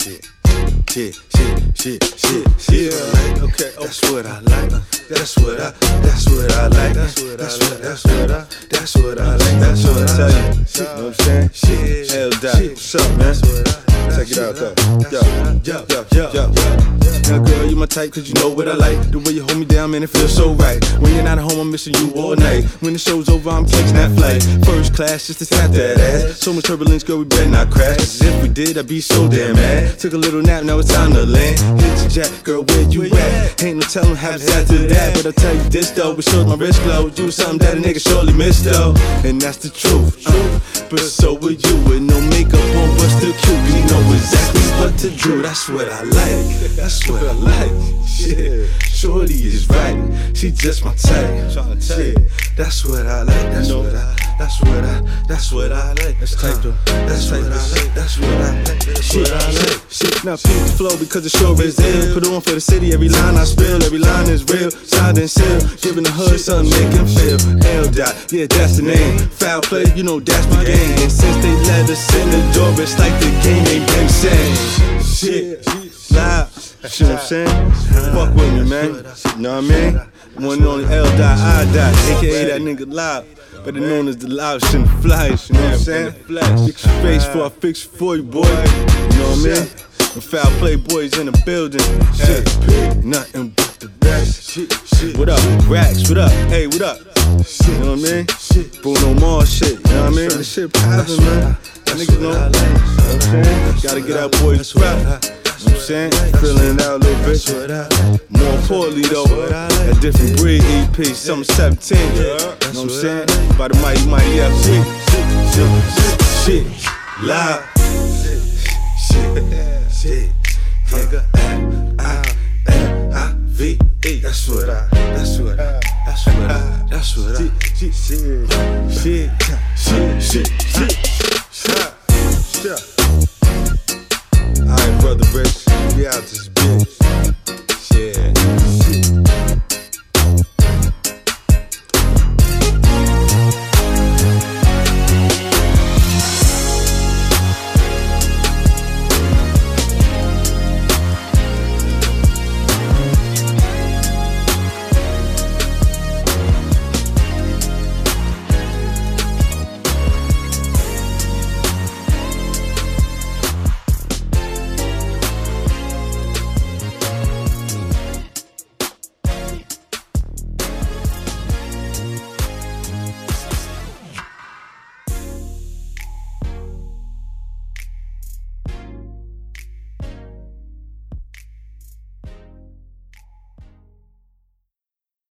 shit, shit, shit, shit, shit. That's what I like. That's what I, that's what I like. That's what, what, that's what I, that's what I like. That's what I tell you. Know what I'm saying? Shit, L dot. What's up, man? Check it out. Yo, yo, yo, yo, yo. Now, girl, you my type, cause you know what I like. The way you hold me down, man, it feels so right. When you're not at home, I'm missing you all night. When the show's over, I'm catching that flight. First class, just to tap that ass. So much turbulence, girl, we better not crash. Cause if we did, I'd be so damn mad. Took a little nap, now it's time to land. Hit your jack, girl, where you at? Ain't no telling happens after that. But I'll tell you this, though, it shows my wrist glow. You something that a nigga surely missed, though. And that's the truth. Uh, but so are you, with no makeup on, but still cute. You know exactly what to do. That's what I like. That's what I like. Shit, shorty is right. She just my type. Shit, that's what I like. That's what I. That's what I. That's what I like. That's type though. That's what I like. That's what I like. That's what I like. Shit, now peep the flow because the show is ill. Put on for the city. Every line I spill, every line is real. Signed and sealed. Giving the hood something make him feel. L dot, yeah, that's the name. Foul play, you know that's the game. And since they let us in the door, it's like the game ain't been saying. Shit, loud. See what I'm saying? Fuck with me, man. You know what I mean? One and only L dot I dot, aka that nigga loud. Better known as the loudest in the flies, you know what I'm saying? Fix your face before I fix it for you, boy. You know what I mean? The foul play boys in the building. Shit, nothing but the best. What up, Rax? What up? Hey, what up? You know what I mean? Bruno Mars shit, you know what I mean? The shit poppin', man. Niggas know. You know what I'm saying? Gotta get out boys rap. You know I'm saying? Filling out a little bit. More importantly though, a different breed EP, something 17. You know what I'm saying? By the mighty mighty FC. Shit, shit, Shit, shit, nigga. V-E. That's what I, that's what I, that's what I, that's what I. Shit, shit, shit, shit, shit, shit, shit brother Rich, we out this bitch.